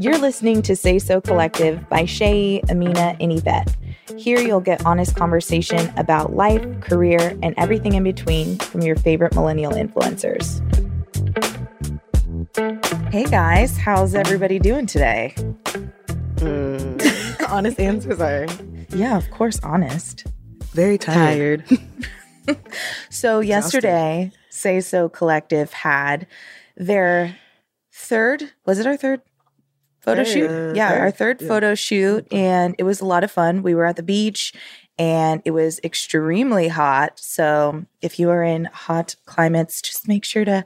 You're listening to Say So Collective by Shay, Amina, and Yvette. Here you'll get honest conversation about life, career, and everything in between from your favorite millennial influencers. Hey guys, how's everybody doing today? Mm. honest answers are Yeah, of course, honest. very tired. tired. so yesterday, Say So Collective had their third, was it our third photo Third, shoot? uh, yeah, our third yeah. photo shoot and it was a lot of fun. We were at the beach and it was extremely hot. So if you are in hot climates, just make sure to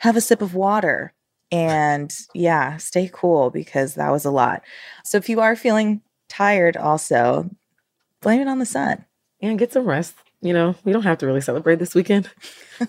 have a sip of water and yeah, stay cool because that was a lot. So if you are feeling tired also, blame it on the sun. and get some rest. You know, we don't have to really celebrate this weekend.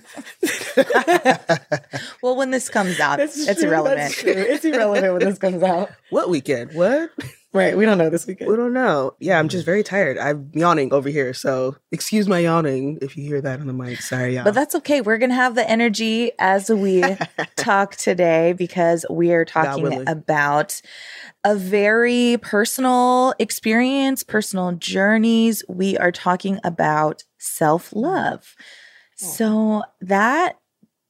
Well, when this comes out, That's it's true, irrelevant. It's irrelevant when this comes out. What weekend? What? Right. We don't know this weekend. We don't know. Yeah, I'm just mm. very tired. I'm yawning over here, so excuse my yawning if you hear that on the mic. Sorry, y'all. But that's okay. We're going to have the energy as we talk today because we are talking about a very personal experience, personal journeys. We are talking about self love. Oh. So, that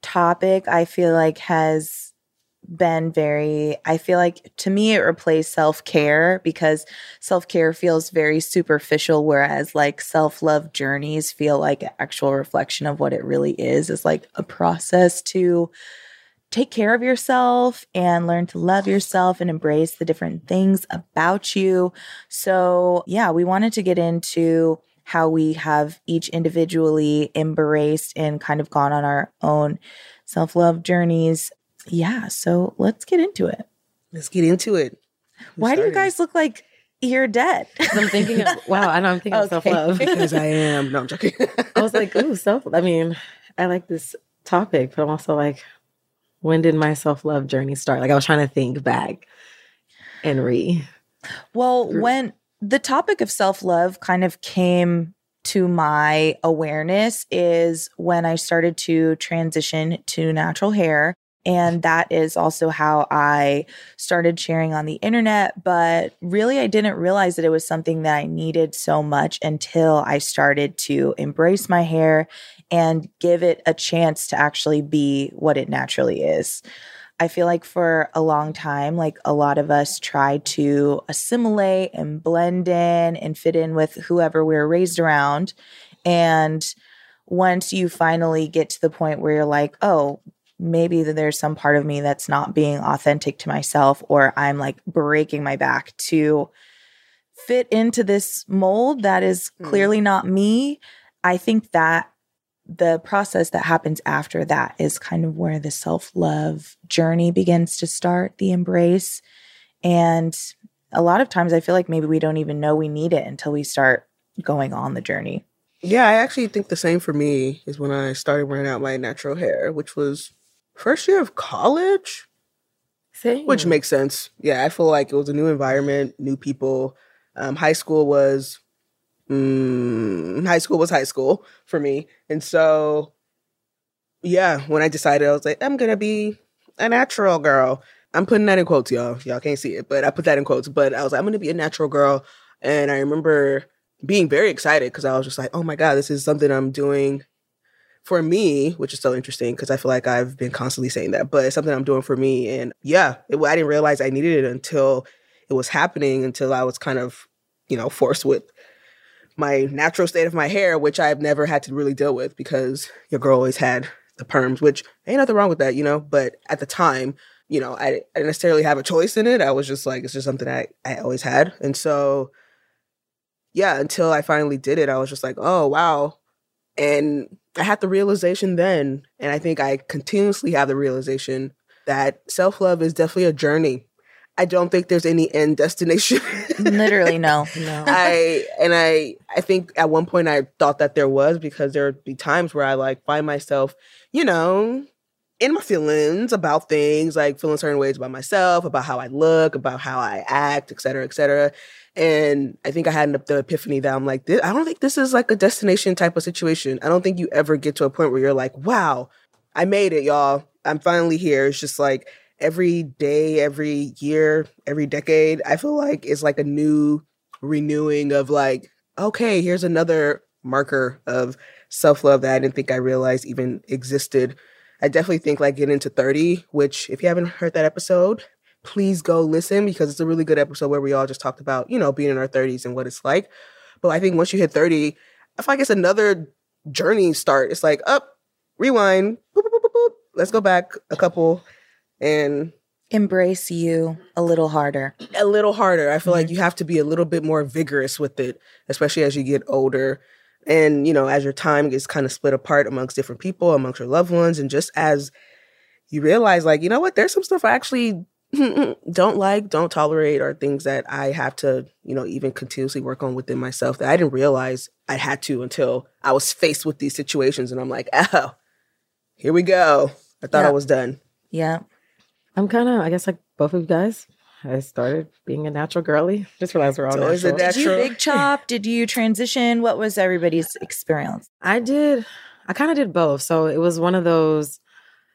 topic I feel like has been very, I feel like to me it replaced self care because self care feels very superficial, whereas like self love journeys feel like an actual reflection of what it really is. It's like a process to take care of yourself and learn to love yourself and embrace the different things about you. So, yeah, we wanted to get into how we have each individually embraced and kind of gone on our own self love journeys. Yeah, so let's get into it. Let's get into it. Who Why do you guys look like you're dead? I'm thinking of, wow, I know I'm thinking of self love. Because I am. No, I'm joking. I was like, ooh, self I mean, I like this topic, but I'm also like, when did my self love journey start? Like I was trying to think back and re. Well, True. when the topic of self love kind of came to my awareness is when I started to transition to natural hair. And mm. that is also how I started sharing on the internet. But really, I didn't realize that it was something that I needed so much until I started to embrace my hair and give it a chance to actually be what it naturally is. I feel like for a long time, like a lot of us try to assimilate and blend in and fit in with whoever we're raised around. And once you finally get to the point where you're like, oh, maybe that there's some part of me that's not being authentic to myself, or I'm like breaking my back to fit into this mold that is Mm. clearly not me. I think that the process that happens after that is kind of where the self love journey begins to start, the embrace. And a lot of times I feel like maybe we don't even know we need it until we start going on the journey. yeah, I actually think the same for me is when I started wearing out my natural hair, which was first year of college. Same. which makes sense. Yeah, I feel like it was a new environment, new people. Um, high school was, mm, high school was high school for me, and so, yeah, when I decided, I was like, I'm gonna be a natural girl. I'm putting that in quotes, y'all. Y'all can't see it, but I put that in quotes. But I was like, I'm gonna be a natural girl, and I remember being very excited because I was just like, oh my god, this is something I'm doing for me, which is so interesting because I feel like I've been constantly saying that, but it's something I'm doing for me. And yeah, it, I didn't realize I needed it until it was happening, until I was kind of, you know, forced with my natural state of my hair, which I've never had to really deal with because your girl always had the perms, which ain't nothing wrong with that, you know. But at the time, you know, I, I didn't necessarily have a choice in it. I was just like, it's just something I, I always had. And so, yeah, until I finally did it, I was just like, oh, wow. And I had the realization then, and I think I continuously have the realization that self love is definitely a journey. I don't think there's any end destination. Literally, no. no. I and I I think at one point I thought that there was because there would be times where I like find myself, you know, in my feelings about things, like feeling certain ways about myself, about how I look, about how I act, et cetera, et cetera. And I think I had the epiphany that I'm like, I don't think this is like a destination type of situation. I don't think you ever get to a point where you're like, wow, I made it, y'all. I'm finally here. It's just like every day, every year, every decade, I feel like it's like a new renewing of like, okay, here's another marker of self love that I didn't think I realized even existed. I definitely think like getting into 30, which if you haven't heard that episode, please go listen because it's a really good episode where we all just talked about, you know, being in our 30s and what it's like. But I think once you hit 30, I feel like it's another journey start. It's like up, rewind, boop, boop, boop, boop, let's go back a couple and Embrace you a little harder. a little harder. I feel like Mhm. you have to be a little bit more vigorous with it, especially as you get older. And, you know, as your time gets kind of split apart amongst different people, amongst your loved ones, and just as you realize, like, you know what, there's some stuff I actually don't like, don't tolerate, are things that I have to, you know, even continuously work on within myself that I didn't realize I had to until I was faced with these situations. And I'm like, oh, here we go. I thought Yeah. I was done. Yeah. I'm kind of, I guess, like both of you guys. I started being a natural girly. Just realized we're all So is natural. Did you big chop? Did you transition? What was everybody's experience? I did. I kind of did both. So it was one of those.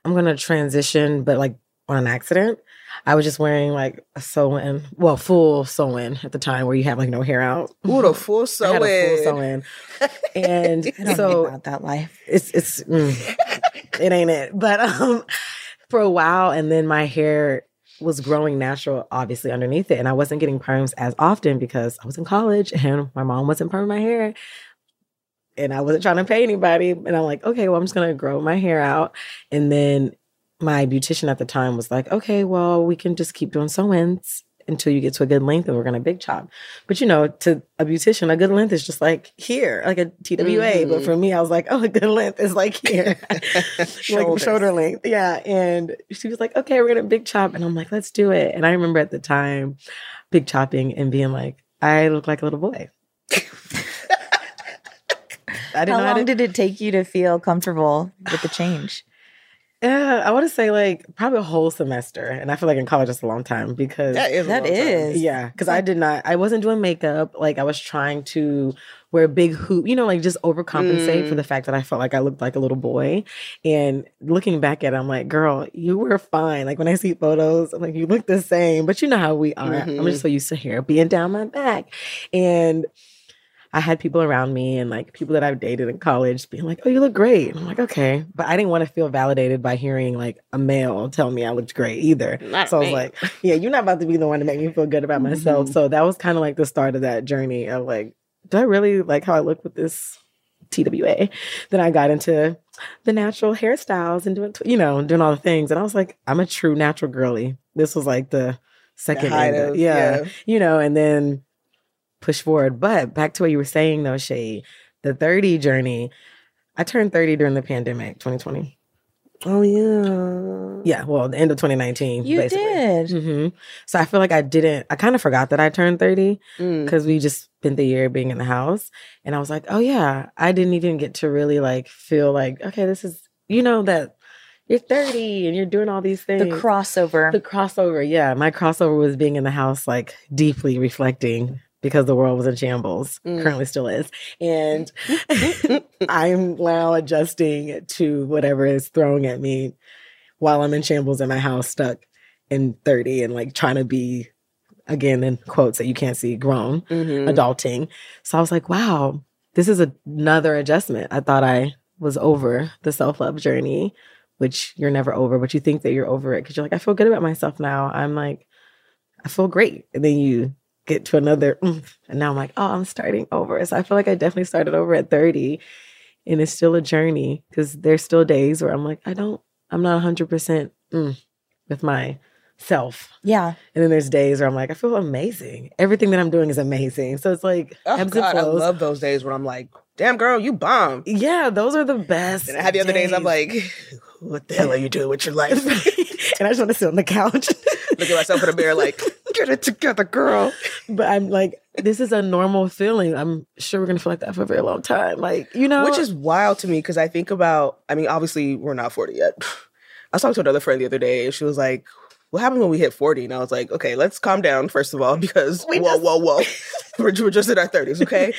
I'm gonna transition, but like on an accident. I was just wearing like a sew-in, well, full sew-in at the time, where you have like no hair out. Ooh, the full I had a full sewing. sew-in, and so about that life. it's it's mm, it ain't it. But um, for a while, and then my hair was growing natural, obviously underneath it, and I wasn't getting perms as often because I was in college and my mom wasn't perming my hair, and I wasn't trying to pay anybody. And I'm like, okay, well, I'm just gonna grow my hair out, and then my beautician at the time was like, okay, well, we can just keep doing sew-ins until you get to a good length and we're gonna big chop. But you know, to a beautician, a good length is just like here, like a TWA. But Mhm. for me, I was like, oh, a good length is like here. like shoulder length. Yeah. And she was like, okay, we're gonna big chop. And I'm like, let's do it. And I remember at the time big chopping and being like, I look like a little boy. I didn't How know how long to, did it take you to feel comfortable with the change? Yeah, I want to say like probably a whole semester. And I feel like in college it's a long time because That is. a That long time. is. Yeah, because I did not. I wasn't doing makeup. Like I was trying to wear a big hoop, you know, like just overcompensate for Mm. the fact that I felt like I looked like a little boy. And looking back at it, I'm like, girl, you were fine. Like when I see photos, I'm like, you look the same. But you know how we are. I'm Mhm. just so used to hair being down my back, and. I had people around me and like people that I've dated in college being like, "Oh, you look great." And I'm like, "Okay," but I didn't want to feel validated by hearing like a male tell me I looked great either. Not so I was me. like, yeah, you're not about to be the one to make me feel good about myself. Mhm. So that was kind of like the start of that journey of like, do I really like how I look with this TWA? Then I got into the natural hairstyles and doing, tw- you know, doing all the things. And I was like, I'm a true natural girly. This was like the The second, end of- of- yeah, you know, and then push forward. But back to what you were saying though, Shay, the 30 journey. I turned 30 during the pandemic, 2020. Oh yeah. Yeah, well, the end of 2019. You basically. did. hmm So I feel like I didn't. I kind of forgot that I turned thirty Mm. because we just spent the year being in the house, and I was like, oh yeah, I didn't even get to really like feel like okay, this is you know that you're thirty and you're doing all these things. The crossover. The crossover, yeah, my crossover was being in the house, like deeply reflecting because the world was in shambles. Mm. Currently, still is, and I'm now adjusting to whatever is throwing at me while I'm in shambles in my house, stuck in 30 and like trying to be again in quotes that you can't see grown Mhm. adulting so i was like wow this is another adjustment i thought i was over the self-love journey which you're never over but you think that you're over it because you're like i feel good about myself now i'm like i feel great and then you get to another and now i'm like oh i'm starting over so i feel like i definitely started over at 30 and it's still a journey because there's still days where i'm like i don't i'm not 100% mm, with my self yeah. and then there's days where I'm like, I feel amazing. Everything that I'm doing is amazing. So it's like Oh God, and I love those days where I'm like, "Damn, girl, you bomb." yeah, those are the best. And I have the other days I'm like, "What the hell are you doing with your life?" and I just want to sit on the couch. Look at myself in the mirror, like, "Get it together, girl." but I'm like, this is a normal feeling. I'm sure we're gonna feel like that for a very long time. Like, you know, Which is wild to me because I think about. I mean, obviously, we're not 40 yet. I was talking to another friend the other day, and she was like, "What happens when we hit 40?" And I was like, "Okay, let's calm down first of all, because We whoa, just- whoa, whoa, we're, we're just in our 30s, okay."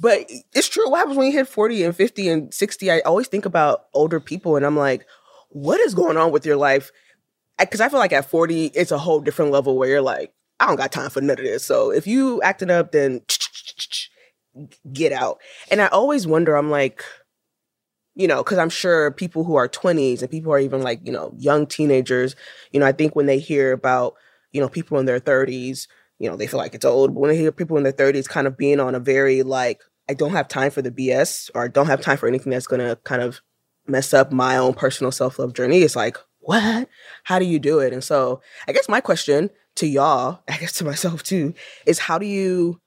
But it's true. What happens when you hit 40 and 50 and 60? I always think about older people, and I'm like, "What is going on with your life?" Because I feel like at 40, it's a whole different level where you're like, I don't got time for none of this. So if you acting up, then get out. And I always wonder, I'm like, you know, because I'm sure people who are 20s and people who are even like, you know, young teenagers, you know, I think when they hear about, you know, people in their 30s, you know, they feel like it's old. But when they hear people in their 30s kind of being on a very like, I don't have time for the BS or I don't have time for anything that's going to kind of mess up my own personal self love journey, it's like, what? How do you do it? And so I guess my question to y'all, I guess to myself too, is how do you,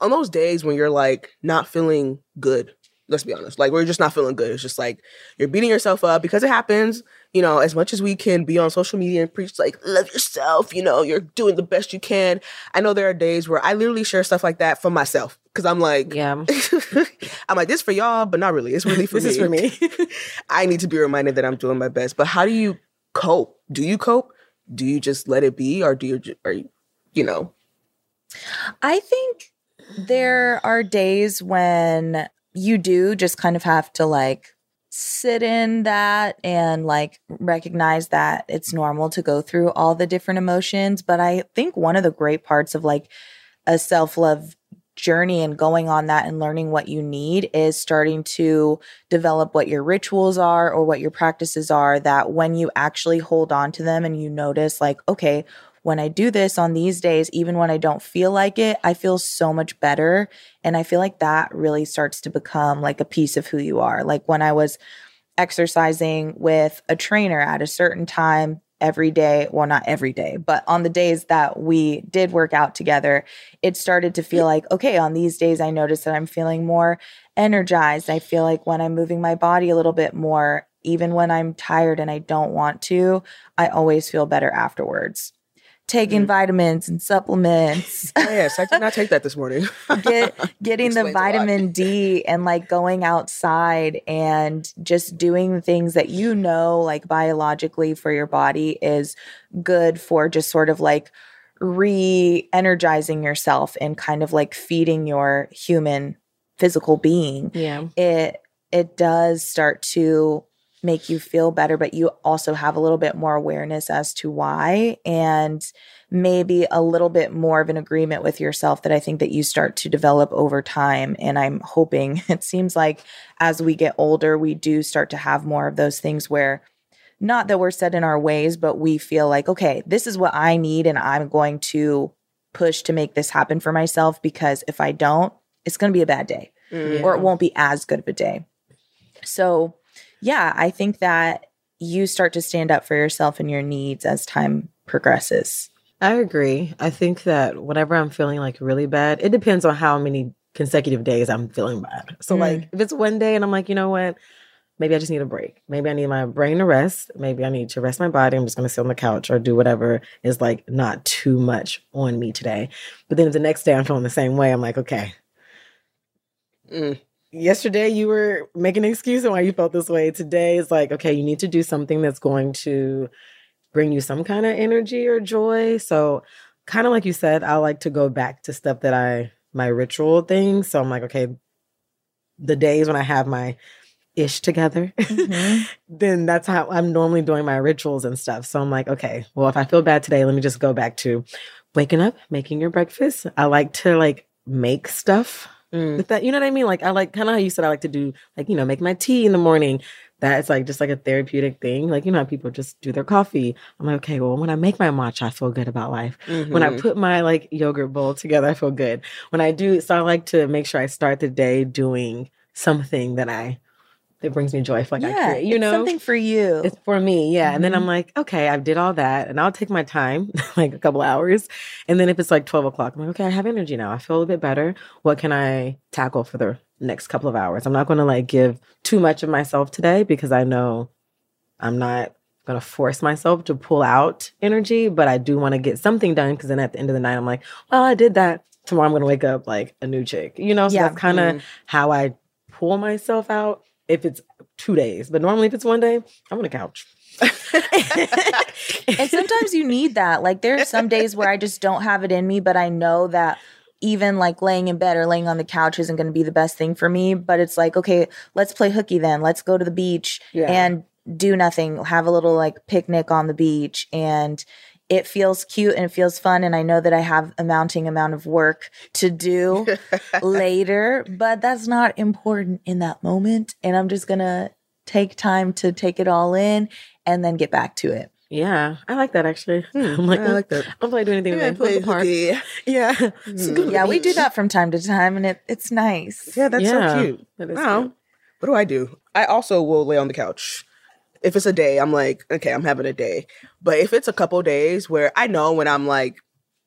on those days when you're like not feeling good, let's be honest, like we're just not feeling good. It's just like you're beating yourself up because it happens. You know, as much as we can be on social media and preach like love yourself, you know, you're doing the best you can. I know there are days where I literally share stuff like that for myself because I'm like, Yeah. I'm like this for y'all, but not really. It's really for this me. is for me. I need to be reminded that I'm doing my best. But how do you cope? Do you cope? Do you just let it be, or do you, or you, you know? I think there are days when you do just kind of have to like sit in that and like recognize that it's normal to go through all the different emotions. But I think one of the great parts of like a self love journey and going on that and learning what you need is starting to develop what your rituals are or what your practices are that when you actually hold on to them and you notice like okay when I do this on these days, even when I don't feel like it, I feel so much better. And I feel like that really starts to become like a piece of who you are. Like when I was exercising with a trainer at a certain time every day, well, not every day, but on the days that we did work out together, it started to feel like, okay, on these days, I notice that I'm feeling more energized. I feel like when I'm moving my body a little bit more, even when I'm tired and I don't want to, I always feel better afterwards taking mm-hmm. vitamins and supplements. Oh, yes, I did not take that this morning. Get getting the Explains a lot. vitamin D and like going outside and just doing things that you know like biologically for your body is good for just sort of like re-energizing yourself and kind of like feeding your human physical being yeah. it it does start to make you feel better but you also have a little bit more awareness as to why and maybe a little bit more of an agreement with yourself that I think that you start to develop over time and I'm hoping it seems like as we get older we do start to have more of those things where not that we're set in our ways but we feel like okay this is what I need and I'm going to push to make this happen for myself because if I don't it's going to be a bad day Mm. or it won't be as good of a day. So, yeah, I think that you start to stand up for yourself and your needs as time progresses. I agree. I think that whenever I'm feeling like really bad, it depends on how many consecutive days I'm feeling bad. So, Mm. like, if it's one day and I'm like, you know what? Maybe I just need a break. Maybe I need my brain to rest. Maybe I need to rest my body. I'm just going to sit on the couch or do whatever is like not too much on me today. But then if the next day I'm feeling the same way, I'm like, okay, Mm. Yesterday you were making an excuse on why you felt this way. Today is like, okay, you need to do something that's going to bring you some kind of energy or joy. So, kind of like you said, I like to go back to stuff that I, my ritual things. So, I'm like, okay, the days when I have my ish together, Mhm. then that's how I'm normally doing my rituals and stuff. So, I'm like, okay, well, if I feel bad today, let me just go back to waking up, making your breakfast. I like to like make stuff Mm. with that. You know what I mean? Like I like kind of how you said I like to do like you know make my tea in the morning. That's like just like a therapeutic thing. Like you know how people just do their coffee. I'm like okay, well when I make my matcha, I feel good about life. When I Mhm. put my like yogurt bowl together, I feel good. When I do, so I like to make sure I start the day doing something that I that brings me joy. I feel like I create. You it's know, something for you. it's for me, yeah. And then. I'm like, okay, I did all that, and I'll take my time, like a couple hours. And then if it's like 12 o'clock, I'm like, okay, I have energy now. I feel a bit better. What can I tackle for the next couple of hours? I'm not going to like give too much of myself today because I know I'm not going to force myself to pull out energy, but I do want to get something done because then at the end of the night, I'm like, well, I did that. Tomorrow I'm going to wake up like a new chick, you know? So Yeah. that's kind of Mm. how I pull myself out if it's two days. But normally, if it's one day, I'm on the couch. and sometimes you need that. Like there are some days where I just don't have it in me, but I know that even like laying in bed or laying on the couch isn't going to be the best thing for me. But it's like, okay, let's play hooky then. Let's go to the beach Yeah. and do nothing, have a little like picnic on the beach and it feels cute and it feels fun and I know that I have a mounting amount of work to do later, but that's not important in that moment and I'm just going to take time to take it all in and then get back to it. Yeah, I like that actually. Hmm, I'm like, I like that. I'm probably doing anything Yeah, with the park. hooky. Yeah, Mm. Yeah, we do that from time to time and it, it's nice. Yeah, that's Yeah, so cute. that is Wow. cute. What do I do? I also will lay on the couch. If it's a day, I'm like, okay, I'm having a day. But if it's a couple days where I know when I'm like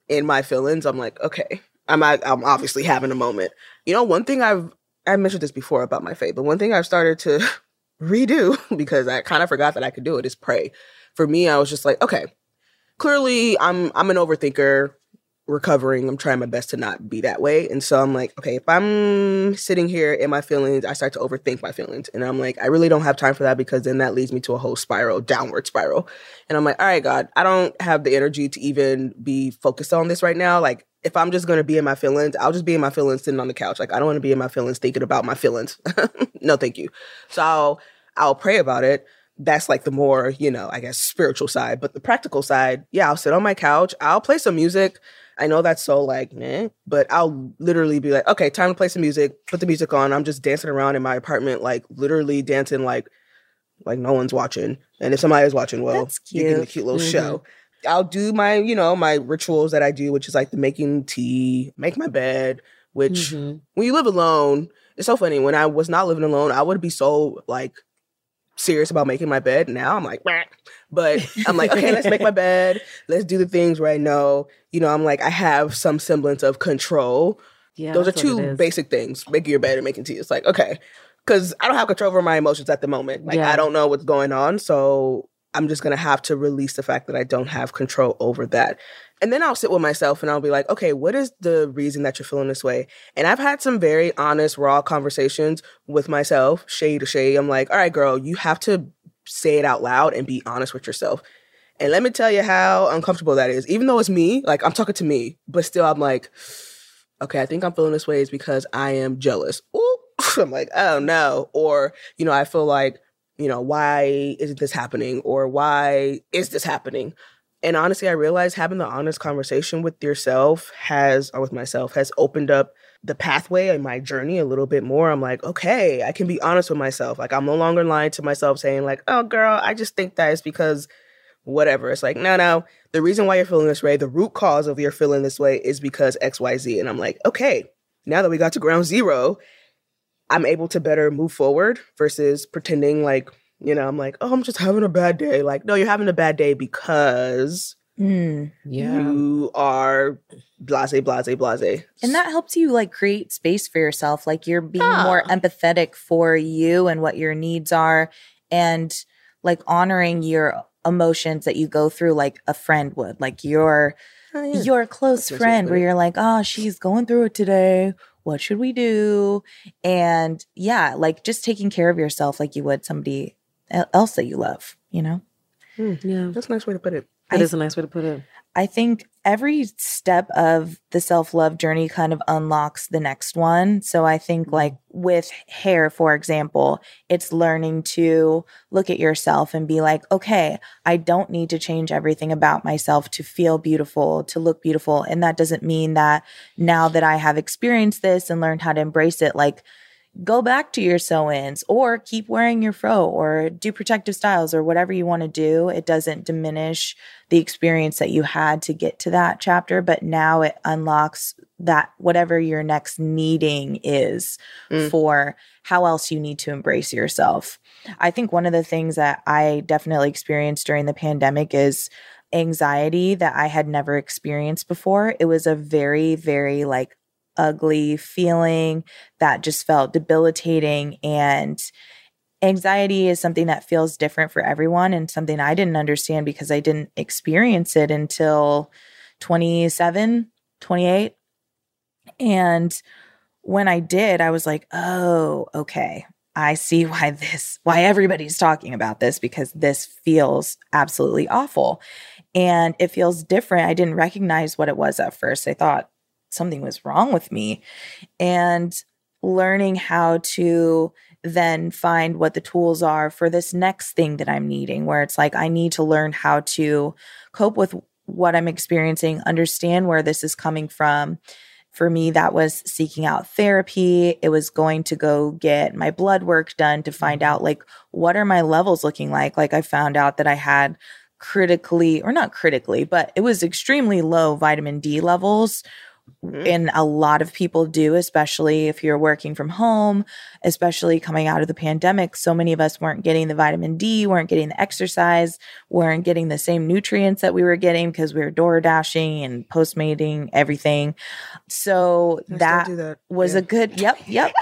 in my feelings, I'm like, okay, I'm I'm obviously having a moment. You know, one thing I've I mentioned this before about my faith, but one thing I've started to redo because I kind of forgot that I could do it is pray. For me, I was just like, okay, clearly I'm I'm an overthinker recovering. I'm trying my best to not be that way. And so I'm like, okay, if I'm sitting here in my feelings, I start to overthink my feelings. And I'm like, I really don't have time for that because then that leads me to a whole spiral, downward spiral. And I'm like, all right, God, I don't have the energy to even be focused on this right now. Like, if I'm just gonna be in my feelings, I'll just be in my feelings sitting on the couch. Like, I don't want to be in my feelings thinking about my feelings. no, thank you. So I'll I'll pray about it. That's like the more, you know, I guess spiritual side. But the practical side, yeah, I'll sit on my couch. I'll play some music. I know that's so like, meh, but I'll literally be like, okay, time to play some music, put the music on. I'm just dancing around in my apartment, like literally dancing like like no one's watching. And if somebody is watching, well, That's you're getting a cute. little Mhm. show. I'll do my, you know, my rituals that I do, which is like the making tea, make my bed, which Mhm. when you live alone, it's so funny. When I was not living alone, I would be so like serious about making my bed. Now I'm like, "Meh." but I'm like, okay, let's make my bed. Let's do the things where I know, you know, I'm like, I have some semblance of control. Yeah, Those are that's what it two basic things: making your bed and making tea. It's like, okay, because I don't have control over my emotions at the moment. Like, Yeah. I don't know what's going on, so I'm just gonna have to release the fact that I don't have control over that. And then I'll sit with myself and I'll be like, okay, what is the reason that you're feeling this way? And I've had some very honest, raw conversations with myself, shade to shade. I'm like, all right, girl, you have to say it out loud and be honest with yourself. And let me tell you how uncomfortable that is. Even though it's me, like I'm talking to me, but still I'm like, okay, I think I'm feeling this way is because I am jealous. Ooh, I'm like, oh no. Or, you know, I feel like, you know, why isn't this happening? Or why is this happening? And honestly, I realized having the honest conversation with yourself has, or with myself, has opened up the pathway in my journey a little bit more. I'm like, okay, I can be honest with myself. Like, I'm no longer lying to myself saying, like, oh, girl, I just think that is because whatever. It's like, no, no, the reason why you're feeling this way, the root cause of your feeling this way is because XYZ. And I'm like, okay, now that we got to ground zero, I'm able to better move forward versus pretending like, you know, I'm like, oh, I'm just having a bad day. Like, no, you're having a bad day because Mm. Yeah. you are blase, blase, blase. And that helps you like create space for yourself. Like you're being Yeah. more empathetic for you and what your needs are and like honoring your emotions that you go through like a friend would. Like your Oh, yeah. your close That's a nice way to friend where you're like, "Oh, she's going through it today. What should we do?" And yeah, like just taking care of yourself like you would somebody else that you love, you know? Hmm, yeah. That's a nice way to put it. That I- is a nice way to put it. I think every step of the self love journey kind of unlocks the next one. So I think, hmm. like with hair, for example, it's learning to look at yourself and be like, okay, I don't need to change everything about myself to feel beautiful, to look beautiful. And that doesn't mean that now that I have experienced this and learned how to embrace it, like, go back to your sew-ins or keep wearing your fro or do protective styles or whatever you want to do. It doesn't diminish the experience that you had to get to that chapter but now it unlocks that whatever your next needing is Mm. for how else you need to embrace yourself. I think one of the things that i definitely experienced during the pandemic is anxiety that i had never experienced before. It was a very very like ugly feeling that just felt debilitating and anxiety is something that feels different for everyone and something I didn't understand because I didn't experience it until 27, 28. And when I did, I was like, "Oh, okay. I see why this why everybody's talking about this because this feels absolutely awful." And it feels different. I didn't recognize what it was at first. I thought something was wrong with me and learning how to then find what the tools are for this next thing that I'm needing, where it's like I need to learn how to cope with what I'm experiencing, understand where this is coming from. For me, that was seeking out therapy. It was going to go get my blood work done to find mm-hmm. out, like, what are my levels looking like? Like, I found out that I had critically, or not critically, but it was extremely low vitamin D levels, Mm-hmm. And a lot of people do, especially if you're working from home, especially coming out of the pandemic. So many of us weren't getting the vitamin D, weren't getting the exercise, weren't getting the same nutrients that we were getting because we were door dashing and postmating everything. So that, that, was yeah. a good, yep, yep.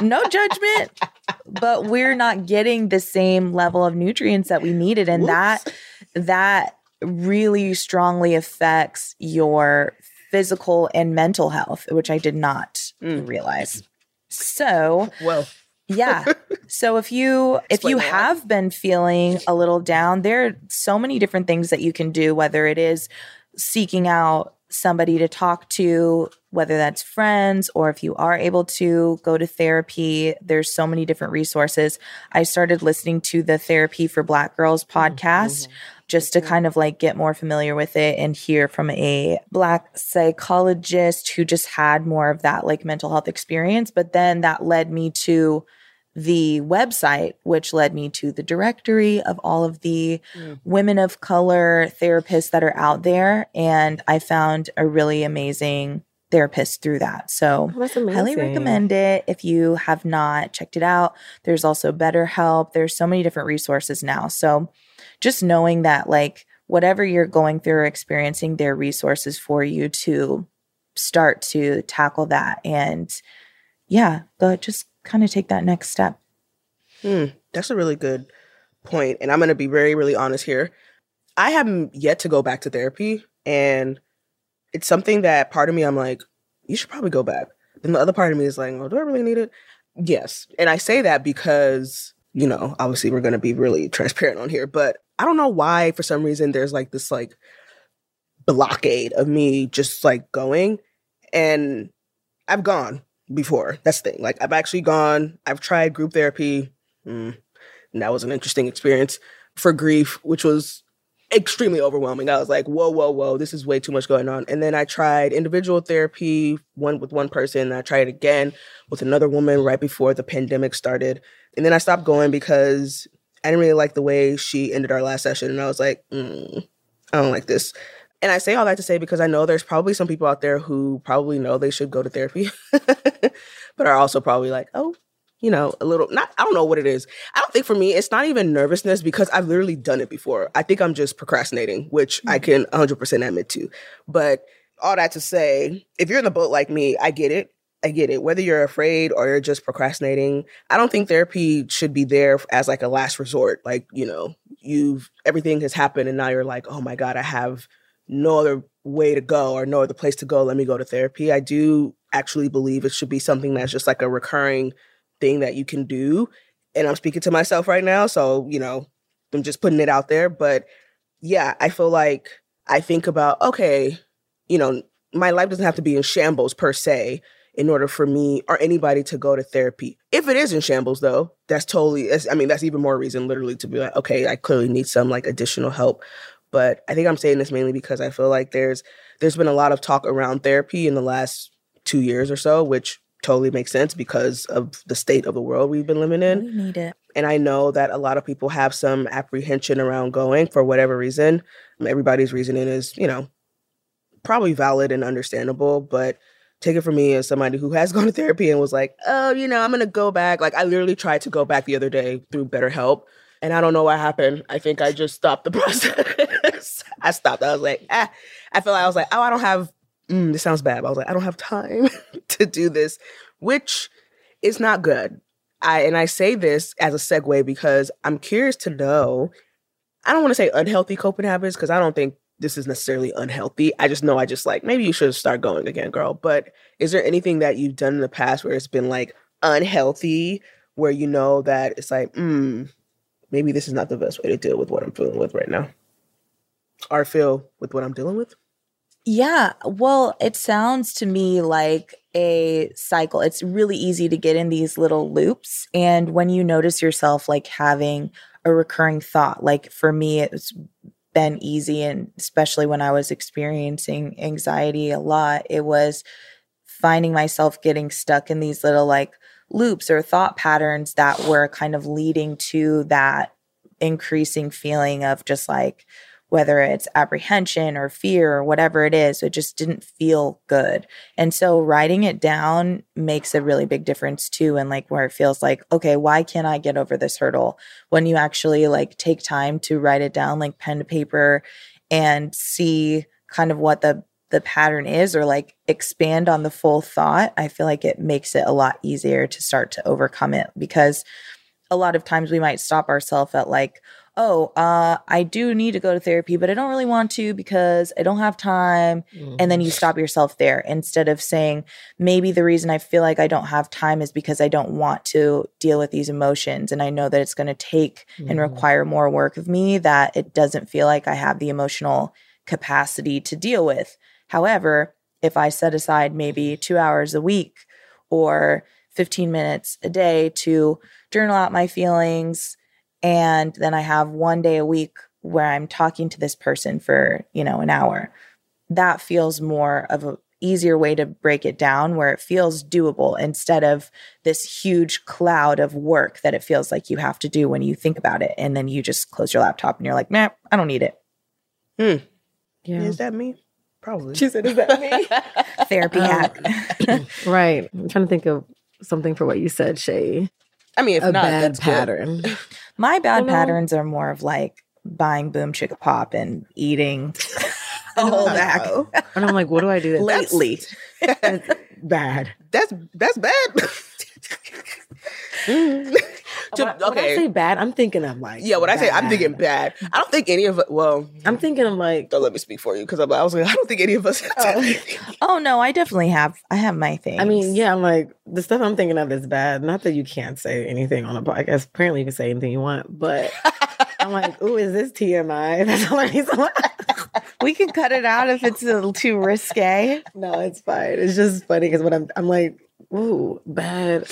no judgment, but we're not getting the same level of nutrients that we needed. And Whoops. that, that really strongly affects your physical and mental health, which I did not mm. realize. So, well, yeah. So if you if you have been feeling a little down, there are so many different things that you can do whether it is seeking out somebody to talk to, whether that's friends or if you are able to go to therapy, there's so many different resources. I started listening to the Therapy for Black Girls mm-hmm. podcast. Mm-hmm just to kind of like get more familiar with it and hear from a black psychologist who just had more of that like mental health experience. But then that led me to the website, which led me to the directory of all of the mm. women of color therapists that are out there. And I found a really amazing therapist through that. So oh, highly recommend it if you have not checked it out. There's also BetterHelp. There's so many different resources now. So just knowing that like whatever you're going through or experiencing, there are resources for you to start to tackle that. And yeah, but just kind of take that next step. Hmm, that's a really good point. And I'm going to be very, really honest here. I haven't yet to go back to therapy. And it's something that part of me, I'm like, you should probably go back. Then the other part of me is like, oh, do I really need it? Yes. And I say that because, you know, obviously we're going to be really transparent on here, but I don't know why for some reason there's like this like blockade of me just like going and I've gone before. That's the thing. Like I've actually gone, I've tried group therapy. Mm, and that was an interesting experience for grief, which was extremely overwhelming. I was like, whoa, whoa, whoa, this is way too much going on. And then I tried individual therapy, one with one person. I tried again with another woman right before the pandemic started. And then I stopped going because I didn't really like the way she ended our last session. And I was like, mm, I don't like this. And I say all that to say because I know there's probably some people out there who probably know they should go to therapy, but are also probably like, oh, you know, a little, not, I don't know what it is. I don't think for me, it's not even nervousness because I've literally done it before. I think I'm just procrastinating, which mm-hmm. I can 100% admit to. But all that to say, if you're in the boat like me, I get it. I get it. Whether you're afraid or you're just procrastinating, I don't think therapy should be there as like a last resort. Like, you know, you've everything has happened and now you're like, oh my God, I have no other way to go or no other place to go. Let me go to therapy. I do actually believe it should be something that's just like a recurring thing that you can do. And I'm speaking to myself right now. So, you know, I'm just putting it out there. But yeah, I feel like I think about, okay, you know, my life doesn't have to be in shambles per se in order for me or anybody to go to therapy. If it is in shambles though, that's totally I mean that's even more reason literally to be like okay, I clearly need some like additional help. But I think I'm saying this mainly because I feel like there's there's been a lot of talk around therapy in the last 2 years or so, which totally makes sense because of the state of the world we've been living in. We need it. And I know that a lot of people have some apprehension around going for whatever reason. Everybody's reasoning is, you know, probably valid and understandable, but take it from me as somebody who has gone to therapy and was like, oh, you know, I'm gonna go back. Like I literally tried to go back the other day through BetterHelp, and I don't know what happened. I think I just stopped the process. I stopped. I was like, ah, I feel like I was like, oh, I don't have. Mm, this sounds bad. But I was like, I don't have time to do this, which is not good. I and I say this as a segue because I'm curious to know. I don't want to say unhealthy coping habits because I don't think this is necessarily unhealthy. I just know I just like maybe you should start going again, girl. But is there anything that you've done in the past where it's been like unhealthy, where you know that it's like, hmm, maybe this is not the best way to deal with what I'm feeling with right now, or feel with what I'm dealing with? Yeah. Well, it sounds to me like a cycle. It's really easy to get in these little loops. And when you notice yourself like having a recurring thought, like for me, it's been easy. And especially when I was experiencing anxiety a lot, it was finding myself getting stuck in these little like loops or thought patterns that were kind of leading to that increasing feeling of just like, whether it's apprehension or fear or whatever it is, it just didn't feel good. And so writing it down makes a really big difference too. And like where it feels like, okay, why can't I get over this hurdle? When you actually like take time to write it down, like pen to paper and see kind of what the the pattern is or like expand on the full thought, I feel like it makes it a lot easier to start to overcome it because a lot of times we might stop ourselves at like, oh, uh, I do need to go to therapy, but I don't really want to because I don't have time. Mm-hmm. And then you stop yourself there instead of saying, maybe the reason I feel like I don't have time is because I don't want to deal with these emotions. And I know that it's going to take mm-hmm. and require more work of me that it doesn't feel like I have the emotional capacity to deal with. However, if I set aside maybe two hours a week or 15 minutes a day to journal out my feelings, and then I have one day a week where I'm talking to this person for, you know, an hour. That feels more of a easier way to break it down where it feels doable instead of this huge cloud of work that it feels like you have to do when you think about it and then you just close your laptop and you're like, "Man, I don't need it." Hmm. Yeah. Is that me? Probably. She said, "Is that me?" Therapy um, hack. right. I'm trying to think of something for what you said, Shay. I mean, if a not, bad pattern. My bad patterns are more of like buying Boom Chicka Pop and eating a whole bag. and I'm like, what do I do that? lately? That's bad. That's that's bad. to, when, okay. When I say bad, I'm thinking of like yeah. When bad. I say I'm thinking bad, I don't think any of. Well, I'm thinking of like. Don't let me speak for you because I was like, I don't think any of us. Oh. oh no, I definitely have. I have my things. I mean, yeah, I'm like the stuff I'm thinking of is bad. Not that you can't say anything on a podcast. Apparently, you can say anything you want, but I'm like, ooh, is this TMI? That's the only reason we can cut it out if it's a little too risque. No, it's fine. It's just funny because when I'm, I'm like, ooh, bad.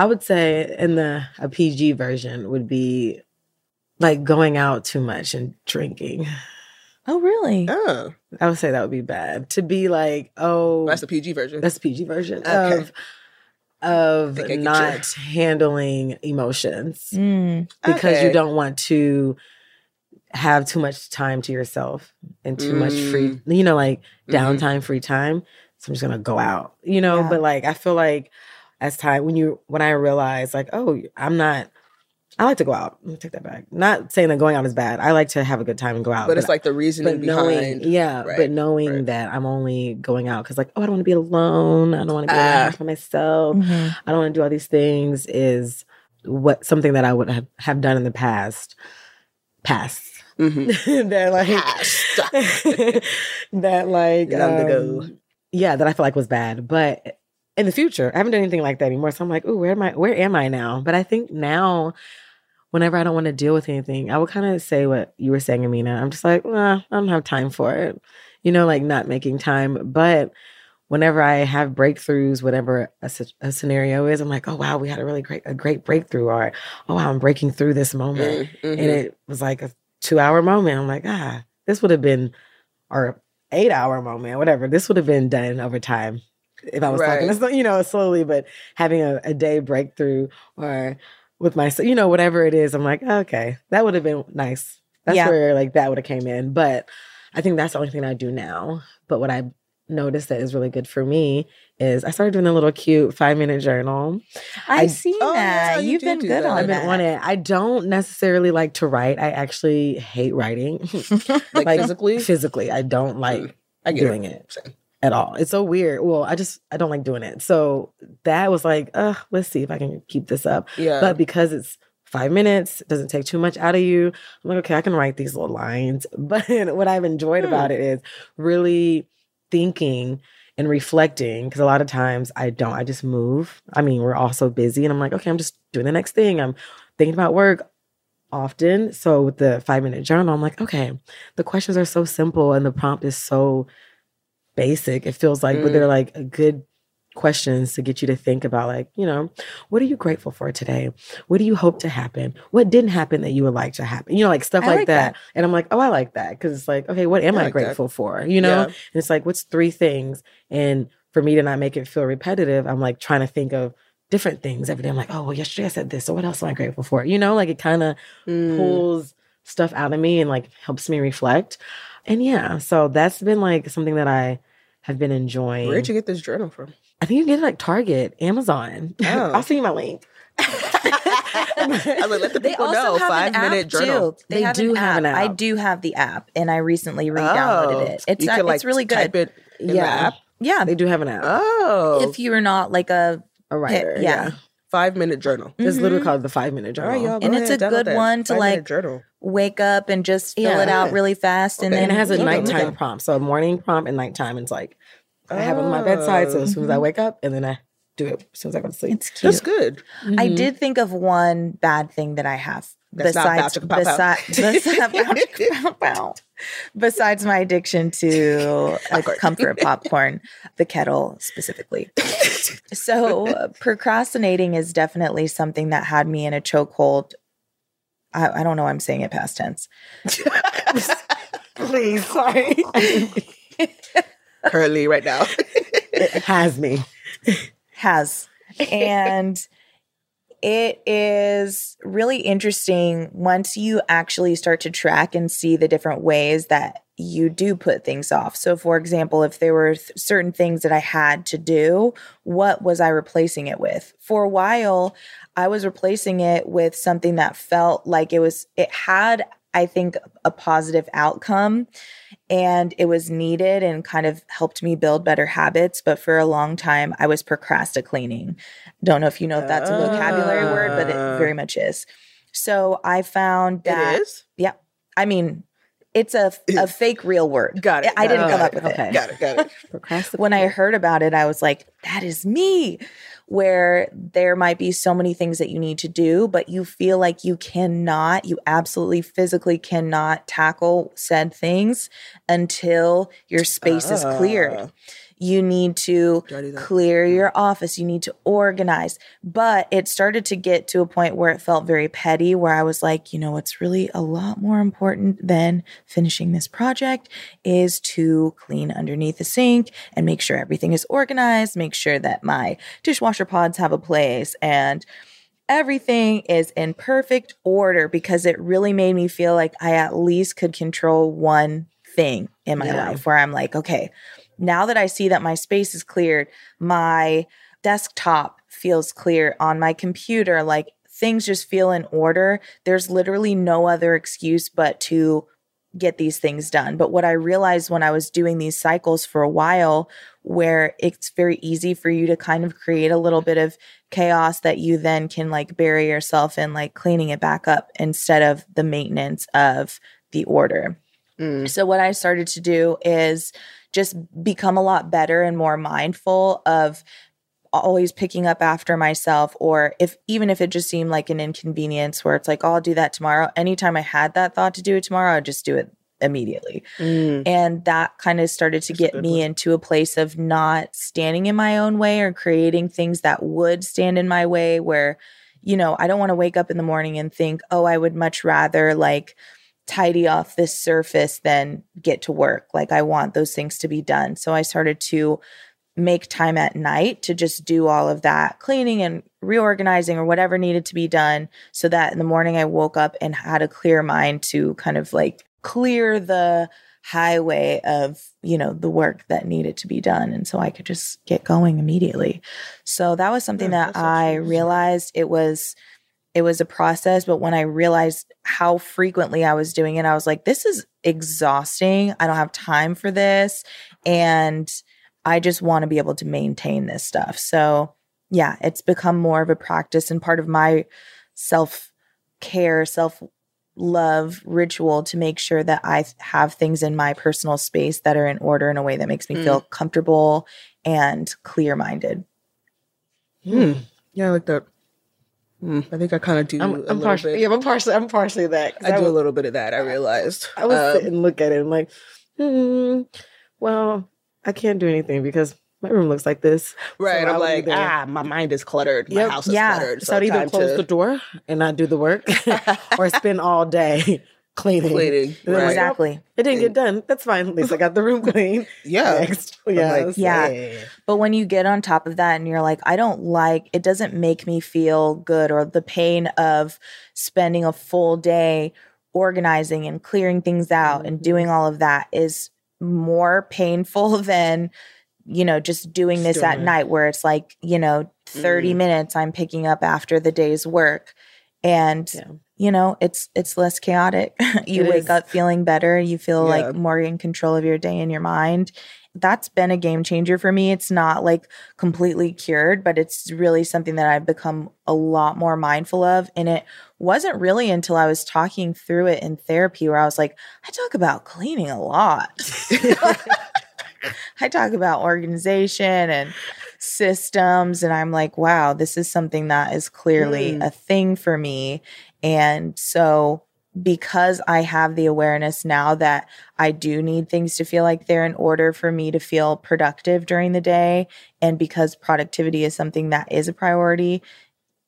I would say in the a PG version would be like going out too much and drinking. Oh, really? Oh. I would say that would be bad. To be like, oh, that's the PG version. That's the PG version okay. of of not handling emotions mm. because okay. you don't want to have too much time to yourself and too mm. much free, mm. you know, like mm-hmm. downtime, free time. So I'm just gonna go out, you know. Yeah. But like, I feel like as time when you when I realized like, oh, I'm not. I like to go out. Let me take that back. Not saying that going out is bad. I like to have a good time and go out. But, but it's like the reasoning knowing, behind. Yeah, right, but knowing right. that I'm only going out because like, oh, I don't want to be alone. I don't want to be uh, by myself. Mm-hmm. I don't want to do all these things. Is what something that I would have, have done in the past. Past. Mm-hmm. that like that like um, yeah that I feel like was bad, but in the future. I haven't done anything like that anymore. So I'm like, oh, where am I? Where am I now? But I think now, whenever I don't want to deal with anything, I would kind of say what you were saying, Amina. I'm just like, nah, I don't have time for it. You know, like not making time. But whenever I have breakthroughs, whatever a, a, scenario is, I'm like, oh wow, we had a really great a great breakthrough, or oh wow, I'm breaking through this moment, mm-hmm. and it was like a two hour moment. I'm like, ah, this would have been, or eight hour moment, whatever. This would have been done over time if I was right. talking, you know, slowly, but having a, a day breakthrough or with my, you know, whatever it is, I'm like, okay, that would have been nice. That's yeah. where like that would have came in. But I think that's the only thing I do now. But what I noticed that is really good for me is I started doing a little cute five minute journal. I, see oh, that. Yeah, You've been good on I've been on it. I don't necessarily like to write. I actually hate writing. like, like, physically? Physically. I don't like doing it. it. At all. It's so weird. Well, I just I don't like doing it. So that was like, uh, let's see if I can keep this up. Yeah. But because it's five minutes, doesn't take too much out of you. I'm like, okay, I can write these little lines. But what I've enjoyed hmm. about it is really thinking and reflecting because a lot of times I don't. I just move. I mean, we're all so busy, and I'm like, okay, I'm just doing the next thing. I'm thinking about work often. So with the five minute journal, I'm like, okay, the questions are so simple and the prompt is so basic. It feels like, but Mm. they're like good questions to get you to think about, like, you know, what are you grateful for today? What do you hope to happen? What didn't happen that you would like to happen? You know, like stuff like, like that. that. And I'm like, oh, I like that. Cause it's like, okay, what am I I, like that. grateful for? You know? Yeah. And it's like, what's three things? And for me to not make it feel repetitive, I'm like trying to think of different things every day. I'm like, oh, well, yesterday I said this. So what else am I grateful for? You know, like it kind of Mm. pulls stuff out of me and like helps me reflect. And yeah, so that's been like something that I have been enjoying. Where'd you get this journal from? I think you can get it like Target, Amazon. Oh. I'll send you my link. I mean, let the They people also know. have Five an minute app journal. too. They have do have an app. I do have the app, and I recently re-downloaded Oh, it. It's you can, like, it's really Type good. it in the Yeah. app. Yeah, They do have an app. Oh, if you're not like a a writer. yeah. Yeah. five minute journal. It's literally Mhm. called the five minute journal. right, y'all. And go it's a good one to, Five-minute like, journal. Wake up and just fill it Yeah. out really fast, and then and it has a nighttime okay. prompt. So a morning prompt and nighttime. It's like I have it on my bedside. So as soon as I Mhm. wake up and then I do it as soon as I go to sleep. it's cute. That's good. I Mhm. did think of one bad thing that I have That's not besides Bow Chicka Pow Pow. besi- besi- Bow Chicka Pow Pow. besides my addiction to like comfort popcorn, the kettle specifically. So procrastinating is definitely something that had me in a chokehold. I, I don't know. why I'm saying it past tense. Please, sorry. Currently, right now. it has me. has and it is really interesting once you actually start to track and see the different ways that you do put things off. So, for example, if there were th- certain things that I had to do, what was I replacing it with? For a while, I was replacing it with something that felt like it was, it had, I think, a positive outcome and it was needed and kind of helped me build better habits. But for a long time, I was procrastinating. Don't know if you know if that's a vocabulary word, but Ah. it very much is. So I found that, it is. I mean, it's a, a fake real word. Got it. I got didn't it, come up it. with Okay. it. Got it. Got it. Procrastinate. When I heard about it, I was like, that is me. Where there might be so many things that you need to do, but you feel like you cannot, you absolutely physically cannot tackle said things until your space is cleared. Ah. You need to Do I do that? clear mm. your office. You need to organize. But it started to get to a point where it felt very petty, where I was like, you know, what's really a lot more important than finishing this project is to clean underneath the sink and make sure everything is organized, make sure that my dishwasher pods have a place and everything is in perfect order because it really made me feel like I at least could control one thing in my Yeah. life where I'm like, okay, now that I see that my space is cleared, my desktop feels clear on my computer, like things just feel in order. There's literally no other excuse but to get these things done. But what I realized when I was doing these cycles for a while, where it's very easy for you to kind of create a little bit of chaos that you then can like bury yourself in, like cleaning it back up instead of the maintenance of the order. Mm. So, what I started to do is just become a lot better and more mindful of always picking up after myself or if even if it just seemed like an inconvenience where it's like oh, I'll do that tomorrow anytime I had that thought to do it tomorrow I'd just do it immediately Mm. and that kind of started to That's get me one. into a place of not standing in my own way or creating things that would stand in my way where you know I don't want to wake up in the morning and think oh I would much rather like tidy off this surface than get to work. Like I want those things to be done. So I started to make time at night to just do all of that cleaning and reorganizing or whatever needed to be done so that in the morning I woke up and had a clear mind to kind of like clear the highway of you know the work that needed to be done. And so I could just get going immediately. So that was something Yeah, that I realized. It was it was a process but when I realized how frequently I was doing it I was like this is exhausting. I don't have time for this and I just want to be able to maintain this stuff. So, yeah, it's become more of a practice and part of my self care, self love ritual to make sure that I have things in my personal space that are in order in a way that makes me Mm. feel comfortable and clear minded. Mm. Yeah, I like that. Mm. I think I kind of do. I'm, a I'm little partially, bit. yeah, I'm partially, I'm partially that. I do was, a little bit of that. I realized. I was Um, sitting and look at it and like, hmm, well, I can't do anything because my room looks like this. Right. So I I'm like, there. ah, my mind is cluttered. My house is Yeah. cluttered. So I'd either close to the door and not do the work or spend all day cleaning. cleaning. And then Right. Exactly. It didn't get done. That's fine. At least I got the room clean. Yeah. Next. I'm Yeah. like, Yeah. yeah. But when you get on top of that and you're like, I don't like it, doesn't make me feel good, or the pain of spending a full day organizing and clearing things out and Mhm. doing all of that is more painful than, you know, just doing this at night where it's like, you know, 30 Mm. minutes I'm picking up after the day's work. And Yeah. you know it's it's less chaotic you It wake is. up feeling better you feel Yeah. like more in control of your day and your mind that's been a game changer for me it's not like completely cured but it's really something that i've become a lot more mindful of and it wasn't really until i was talking through it in therapy where i was like i talk about cleaning a lot i talk about organization and systems and i'm like wow this is something that is clearly Mm. a thing for me and so because i have the awareness now that i do need things to feel like they're in order for me to feel productive during the day and because productivity is something that is a priority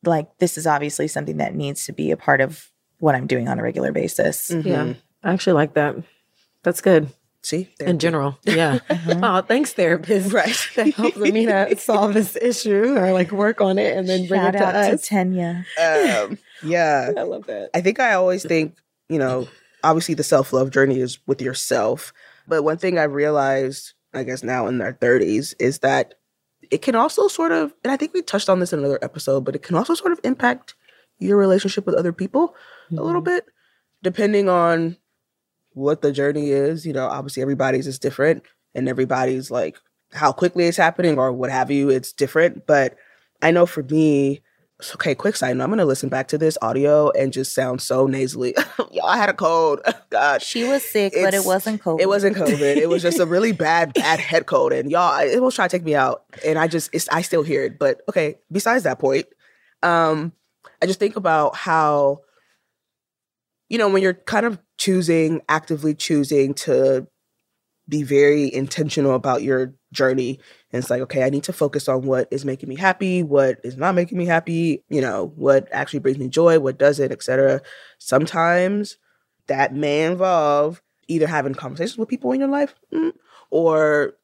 like this is obviously something that needs to be a part of what i'm doing on a regular basis Yeah. Mhm. I actually like that. That's good. See? In general. Yeah. Oh, thanks, therapist. Right. That helps me to solve this issue or like work on it and then bring shout it to out us. to tanya um, yeah. I love that. I think I always think, you know, obviously the self love journey is with yourself. But one thing I realized, I guess now in our 30s, is that it can also sort of, and I think we touched on this in another episode, but it can also sort of impact your relationship with other people a little Mm-hmm. bit, depending on what the journey is. You know, obviously everybody's is different and everybody's like how quickly it's happening or what have you, it's different. But I know for me, okay, quick side note, I'm gonna listen back to this audio and just sound so nasally. Y'all, I had a cold. God. she was sick but it wasn't covid It wasn't COVID. It was just a really bad, bad head cold. And y'all, it was trying to take me out. And I just, it's, I still hear it. But okay, besides that point, um, I just think about how, you know, when you're kind of choosing, actively choosing to be very intentional about your journey, and it's like, okay, I need to focus on what is making me happy, what is not making me happy, you know, what actually brings me joy, what doesn't, etc. Sometimes that may involve either having conversations with people in your life mm, or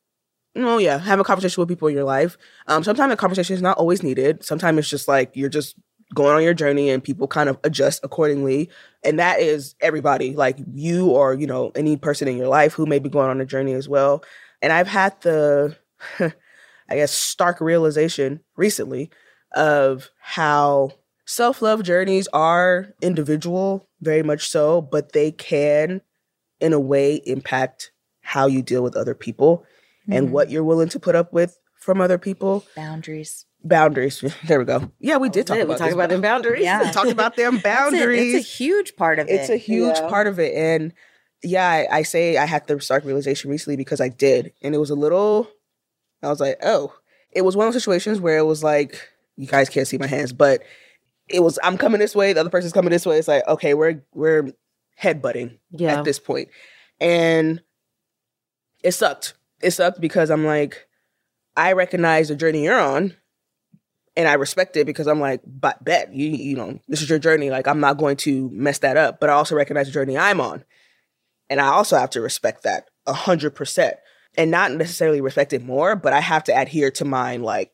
no yeah having a conversation with people in your life. Um sometimes a conversation is not always needed. Sometimes it's just like you're just going on your journey and people kind of adjust accordingly and that is everybody like you or you know any person in your life who may be going on a journey as well and i've had the i guess stark realization recently of how self-love journeys are individual very much so but they can in a way impact how you deal with other people and Mhm. what you're willing to put up with from other people. Boundaries. Boundaries. There we go. Yeah we did talk Yeah, about we talk about them boundaries. Yeah. talk about them That's it. boundaries it's a huge part of it it's a huge Yeah. part of it. And yeah I, I say i had the stark realization recently because i did. And it was a little i was like oh. It was one of those situations where it was like you guys can't see my hands but it was i'm coming this way the other person's coming this way. It's like okay we're we're headbutting Yeah. at this point. And it sucked. It sucked because i'm like i recognize the journey you're on and i respect it because i'm like but bet you you know this is your journey. Like i'm not going to mess that up. But i also recognize the journey i'm on and i also have to respect that a hundred percent. And not necessarily respect it more but i have to adhere to mine like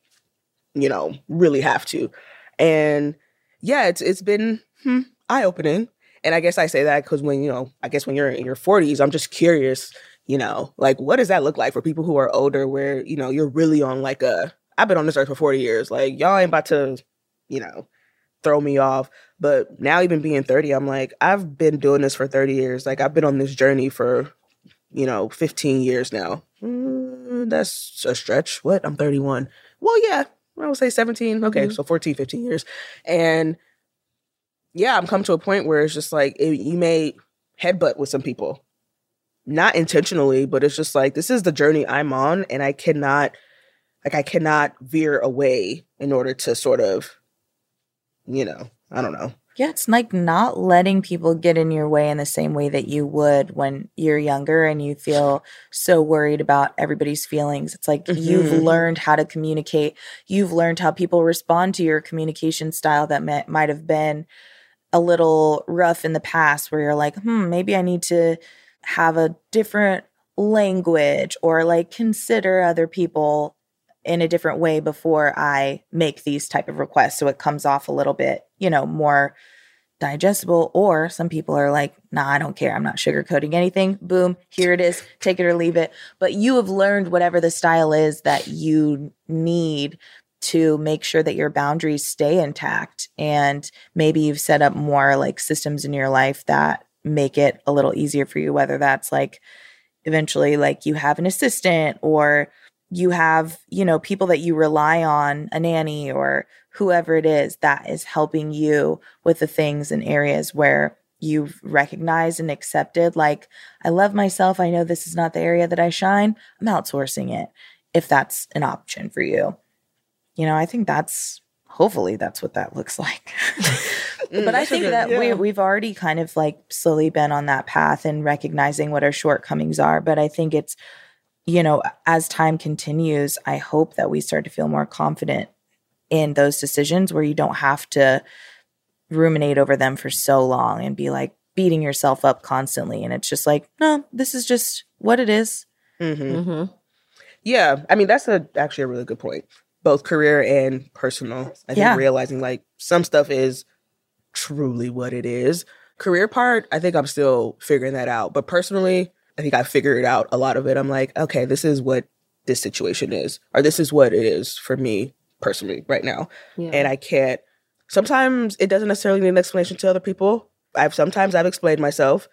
you know really have to. And yeah it's it's been hmm, eye-opening. And i guess i say that because when you know i guess when you're in your 40s i'm just curious you know like what does that look like for people who are older where you know you're really on like a i've been on this earth for 40 years like y'all ain't about to you know throw me off. But now even being 30 i'm like i've been doing this for 30 years like i've been on this journey for you know 15 years now. Mm, that's a stretch. What? I'm 31 well yeah i would say 17 okay so 14 15 years. And yeah i'm come to a point where it's just like it, you may headbutt with some people not intentionally but it's just like this is the journey i'm on and i cannot like i cannot veer away in order to sort of you know i don't know Yeah, it's like not letting people get in your way in the same way that you would when you're younger and you feel so worried about everybody's feelings. It's like you've Mhm. learned how to communicate. You've learned how people respond to your communication style that might have been a little rough in the past, where you're like, hmm, maybe I need to have a different language or like consider other people in a different way before I make these type of requests so it comes off a little bit, you know, more digestible or some people are like, "Nah, I don't care. I'm not sugarcoating anything. Boom, here it is. Take it or leave it." But you have learned whatever the style is that you need to make sure that your boundaries stay intact and maybe you've set up more like systems in your life that make it a little easier for you whether that's like eventually like you have an assistant or you have, you know, people that you rely on, a nanny or whoever it is that is helping you with the things and areas where you've recognized and accepted like I love myself, I know this is not the area that I shine, I'm outsourcing it if that's an option for you. You know, I think that's hopefully that's what that looks like. Mm, but I think that we yeah. we've already kind of like slowly been on that path and recognizing what our shortcomings are. But I think it's, you know, as time continues, I hope that we start to feel more confident in those decisions where you don't have to ruminate over them for so long and be like beating yourself up constantly. And it's just like, no, this is just what it is. Mhm. Mm-hmm. Yeah, I mean that's a actually a really good point. Both career and personal. I think Yeah. realizing like some stuff is truly what it is. Career part, I think I'm still figuring that out. But personally, I think I figured out a lot of it. I'm like, okay, this is what this situation is, or this is what it is for me personally right now. Yeah. And I can't sometimes it doesn't necessarily need an explanation to other people. I've sometimes I've explained myself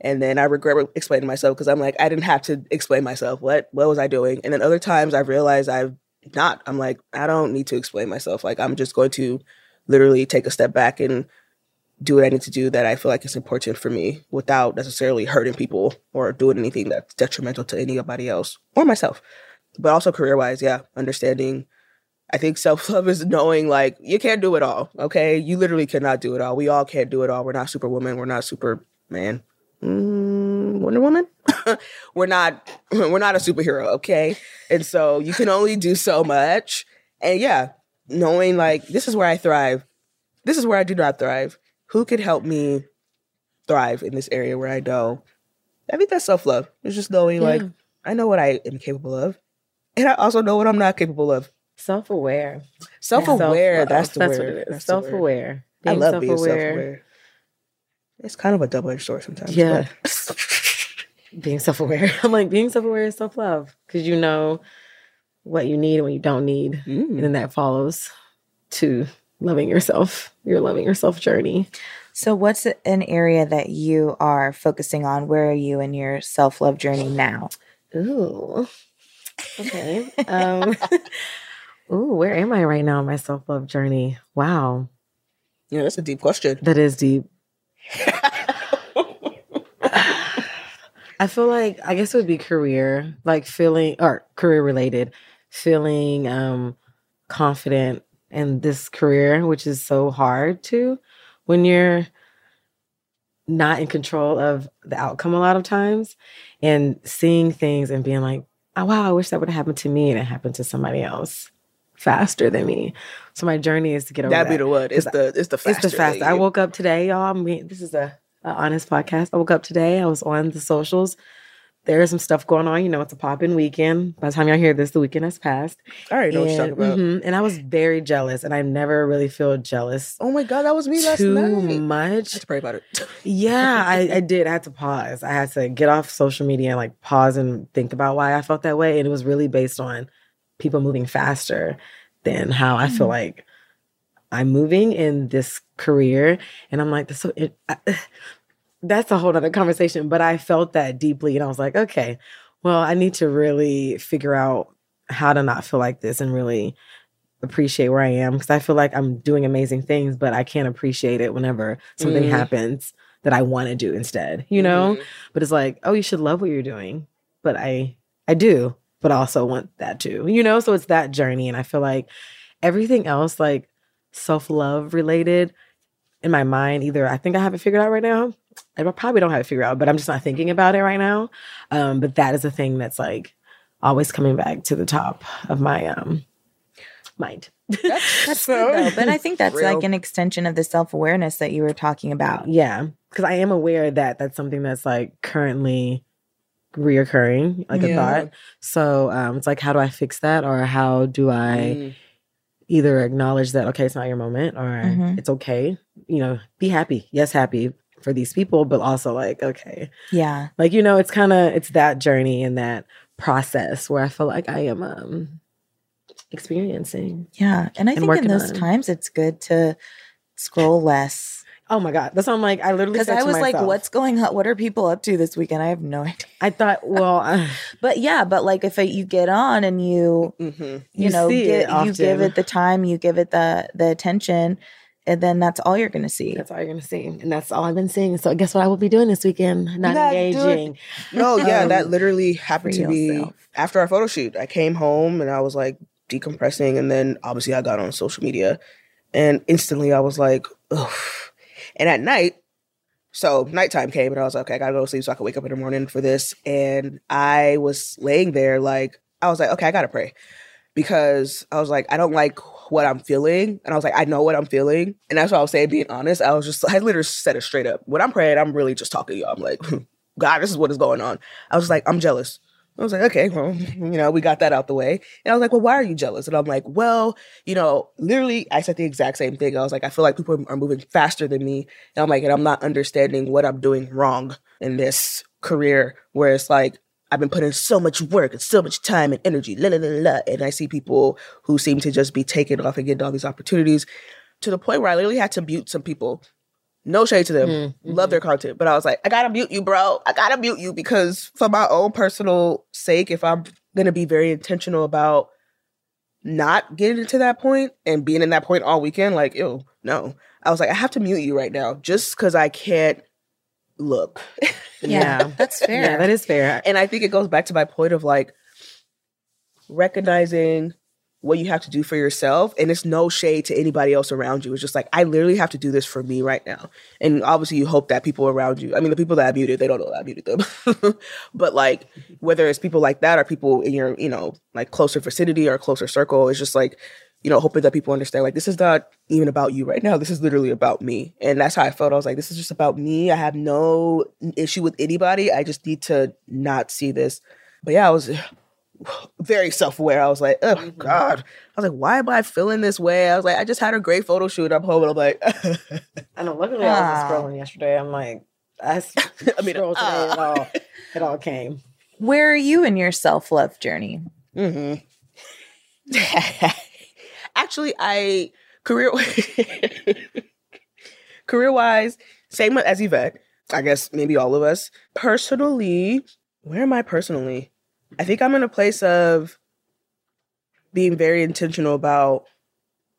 and then I regret explaining myself because I'm like, I didn't have to explain myself. What what was I doing? And then other times I've realized I've not. I'm like, I don't need to explain myself. Like I'm just going to literally take a step back and do what I need to do that I feel like is important for me without necessarily hurting people or doing anything that's detrimental to anybody else or myself. But also career wise, yeah, understanding I think self love is knowing like you can't do it all. Okay, you literally cannot do it all. We all can't do it all. We're not Superwoman. We're not Superman. Mm, Wonder Woman. we're not. We're not a superhero. Okay, and so you can only do so much. And yeah, knowing like this is where I thrive. This is where I do not thrive. Who could help me thrive in this area where I know? I think that's self love. It's just knowing like I know what I am capable of, and I also know what I'm not capable of. Self aware. Self aware. That's the that's word. What it is. That's. Self aware. I love being self aware. It's kind of a double edged sword sometimes. Yeah. Being self aware. I'm like being self aware is self love because you know what you need and what you don't need, Mm. and then that follows to loving yourself. Your loving yourself journey. So, what's an area that you are focusing on? Where are you in your self love journey now? Ooh. Okay. Um. ooh, where am I right now in my self love journey? Wow, Yeah, that's a deep question. that is deep. I feel like I guess it would be career, like feeling or career related, feeling um confident in this career, which is so hard to when you're not in control of the outcome a lot of times and seeing things and being like, oh wow, I wish that would have happened to me and it happened to somebody else faster than me. So my journey is to get over That'd be the what? It's the it's the It's the fast. than I woke up today, y'all. I mean, this is a, a honest podcast. I woke up today. I was on the socials. There's some stuff going on. You know, it's a popping weekend. By the time y'all hear this, the weekend has passed. I already know what and, you're talking about. mhm, and I was very jealous, and I never really feel jealous Oh my god, that was me last too night. much. Let's pray about it. Yeah, I, I did. I had to pause. I had to get off social media and like pause and think about why I felt that way. And it was really based on people moving faster than how I feel like I'm moving in this career. And I'm like, that's so it, I, that's a whole other conversation. But I felt that deeply, and I was like, okay, well, I need to really figure out how to not feel like this and really appreciate where I am because I feel like I'm doing amazing things, but I can't appreciate it whenever something Mhm. happens that I want to do instead, you know? Mhm. But it's like, oh, you should love what you're doing. But I I do, but I also want that too. You know, so it's that journey and I feel like everything else like self-love related in my mind, either I think I have it figured out right now. I probably don't have it figured out, but I'm just not thinking about it right now. Um, but that is a thing that's like always coming back to the top of my um mind. That's, that's so, good though. But I think that's real. like an extension of the self awareness that you were talking about. Yeah. Cause I am aware that that's something that's like currently reoccurring, like yeah. a thought. So um, it's like, how do I fix that? Or how do I mm. Either acknowledge that, okay, it's not your moment or mm-hmm. it's okay, you know, be happy. Yes, happy for these people, but also like, okay. Yeah. Like, you know, it's kind of, it's that journey and that process where I feel like I am um experiencing. Yeah. And I and think in those on. times it's good to scroll less. Oh my God. That's what I'm like. I literally Because I was myself, like, what's going on? What are people up to this weekend? I have no idea. I thought, well, uh, but yeah, but like if you get on and you, mm-hmm. you, you, know, get, you give it the time, you give it the the attention, and then that's all you're going to see. That's all you're going to see, and that's all I've been seeing. So guess what I will be doing this weekend? Not, Not engaging. No, yeah, um, that literally happened to me after our photo shoot. I came home and I was like decompressing, and then obviously I got on social media, and instantly I was like, ugh. And at night, so nighttime came, and I was like, okay, I gotta go to sleep so I can wake up in the morning for this. And I was laying there, like I was like, okay, I gotta pray because I was like, I don't like what I'm feeling. And I was like, I know what I'm feeling. And that's what I was saying, being honest. I was just, I literally said it straight up. When I'm praying, I'm really just talking to y'all. I'm like, God, this is what is going on. I was like, I'm jealous. I was like, okay, well, you know, we got that out the way. And I was like, well, why are you jealous? And I'm like, well, you know, literally, I said the exact same thing. I was like, I feel like people are moving faster than me. And I'm like, and I'm not understanding what I'm doing wrong in this career where it's like, I've been putting so much work and so much time and energy, la, la, la, la, and I see people who seem to just be taken off and getting all these opportunities to the point where I literally had to mute some people. No shade to them, mm-hmm. love their content, but I was like, I gotta mute you, bro. I gotta mute you because for my own personal sake, if I'm gonna be very intentional about not getting to that point and being in that point all weekend, like, ew, no. I was like, I have to mute you right now just because I can't look. Yeah, that's fair. Yeah, that is fair. And I think it goes back to my point of like recognizing what you have to do for yourself. And it's no shade to anybody else around you. It's just like, I literally have to do this for me right now. And obviously, you hope that people around you, I mean, the people that I muted, they don't know that I muted them. but like, whether it's people like that or people in your, you know, like closer vicinity or closer circle, it's just like, you know, hoping that people understand like this is not even about you right now. This is literally about me. And that's how I felt. I was like, this is just about me. I have no issue with anybody. I just need to not see this. But yeah, I was very self-aware. I was like, oh mm-hmm. God. I was like, why am I feeling this way? I was like, I just had a great photo shoot. I'm home and I'm like I know luckily I was scrolling yesterday. I'm like, I, I mean scrolled today, it all it all came. Where are you in your self-love journey? Mm-hmm. actually, I career career wise, same as Yvette. I guess maybe all of us. Personally, where am I personally? I think I'm in a place of being very intentional about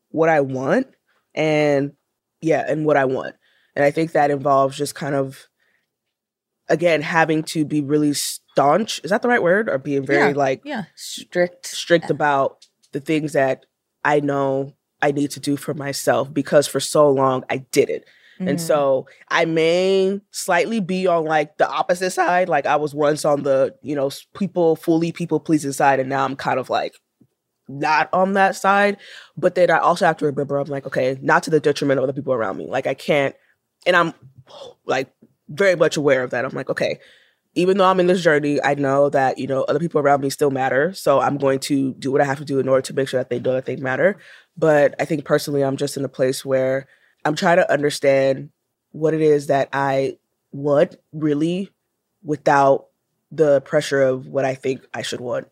what I want and yeah, and what I want. And I think that involves just kind of again having to be really staunch. Is that the right word? Or being very yeah, like yeah, strict strict about the things that I know I need to do for myself because for so long I didn't. Mm-hmm. And so I may slightly be on like the opposite side. Like I was once on the, you know, people fully people pleasing side, and now I'm kind of like not on that side. But then I also have to remember I'm like, okay, not to the detriment of the people around me. Like I can't and I'm like very much aware of that. I'm like, okay, even though I'm in this journey, I know that, you know, other people around me still matter. So I'm going to do what I have to do in order to make sure that they know that they matter. But I think personally, I'm just in a place where I'm trying to understand what it is that I want really without the pressure of what I think I should want,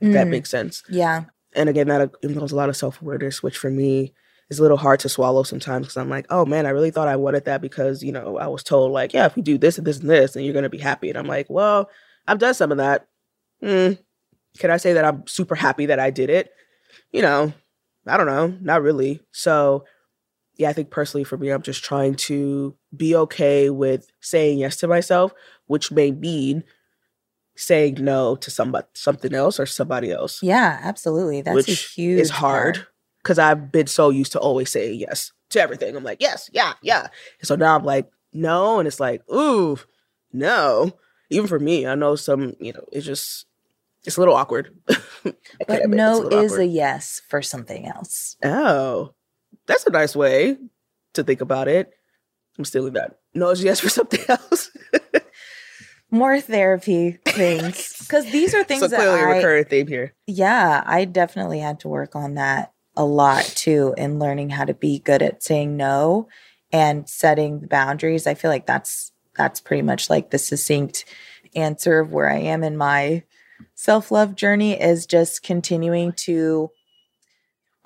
if mm. that makes sense. Yeah. And again, that involves a lot of self awareness, which for me is a little hard to swallow sometimes because I'm like, oh man, I really thought I wanted that because, you know, I was told like, yeah, if you do this and this and this, then you're going to be happy. And I'm like, well, I've done some of that. Mm, can I say that I'm super happy that I did it? You know, I don't know, not really. So, yeah, I think personally for me, I'm just trying to be okay with saying yes to myself, which may mean saying no to somebody, something else or somebody else. Yeah, absolutely. That's which a huge is hard because I've been so used to always saying yes. to everything. I'm like, yes, yeah, yeah. And so now I'm like, no, and it's like, ooh, no. Even for me, I know some, you know, it's just it's a little awkward. but no is awkward. a yes for something else. Oh, that's a nice way to think about it. I'm stealing that. No is yes for something else. More therapy things because these are things so clearly that a recurring theme here. Yeah, I definitely had to work on that a lot too in learning how to be good at saying no and setting the boundaries. I feel like that's that's pretty much like the succinct answer of where I am in my self love journey is just continuing to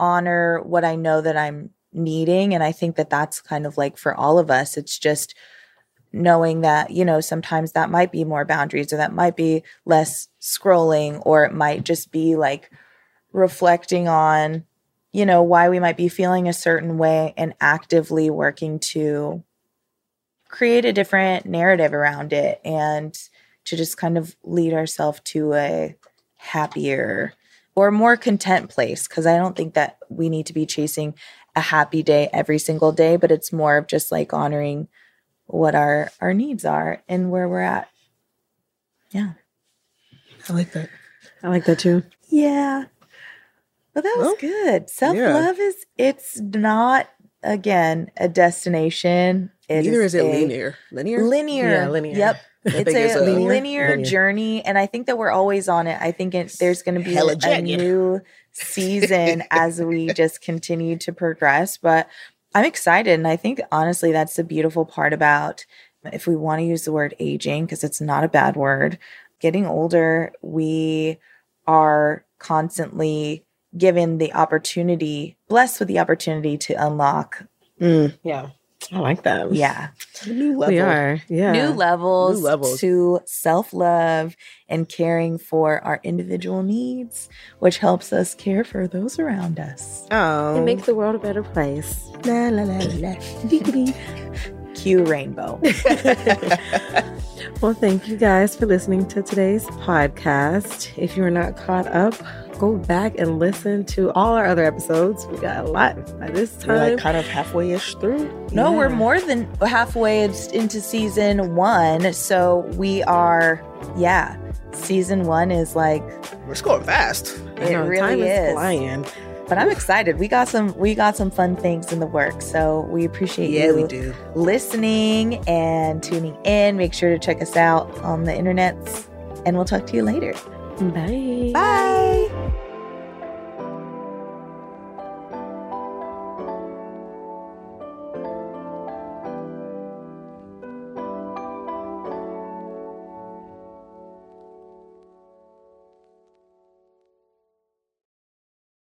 honor what I know that I'm needing. And I think that that's kind of like for all of us, it's just knowing that, you know, sometimes that might be more boundaries or that might be less scrolling or it might just be like reflecting on, you know, why we might be feeling a certain way and actively working to create a different narrative around it and to just kind of lead ourselves to a happier or more content place because I don't think that we need to be chasing a happy day every single day, but it's more of just like honoring what our our needs are and where we're at. Yeah. I like that. I like that too. Yeah. Well, that was well, good. Self love yeah. is it's not again a destination. It Neither is, is it linear. Linear. Linear. Yeah, linear. Yep. it's a, a linear, linear, journey, and I think that we're always on it. I think it, there's going to be a, a new season as we just continue to progress. But I'm excited, and I think honestly, that's the beautiful part about if we want to use the word aging because it's not a bad word. Getting older, we are constantly given the opportunity, blessed with the opportunity to unlock. Mm, yeah I like that. Yeah. New level. We are. Yeah. New levels, New levels. to self love and caring for our individual needs, which helps us care for those around us. Oh. It makes the world a better place. La la la la. Cue rainbow. well, thank you guys for listening to today's podcast. If you are not caught up, go back and listen to all our other episodes. We got a lot by this time. We're like kind of halfway ish through. No, yeah. we're more than halfway into season one. So we are, yeah. Season one is like we're going fast. It know, really is. is flying. But I'm excited. We got some we got some fun things in the work. So we appreciate yeah, you we do. listening and tuning in. Make sure to check us out on the internets and we'll talk to you later. Bye. Bye.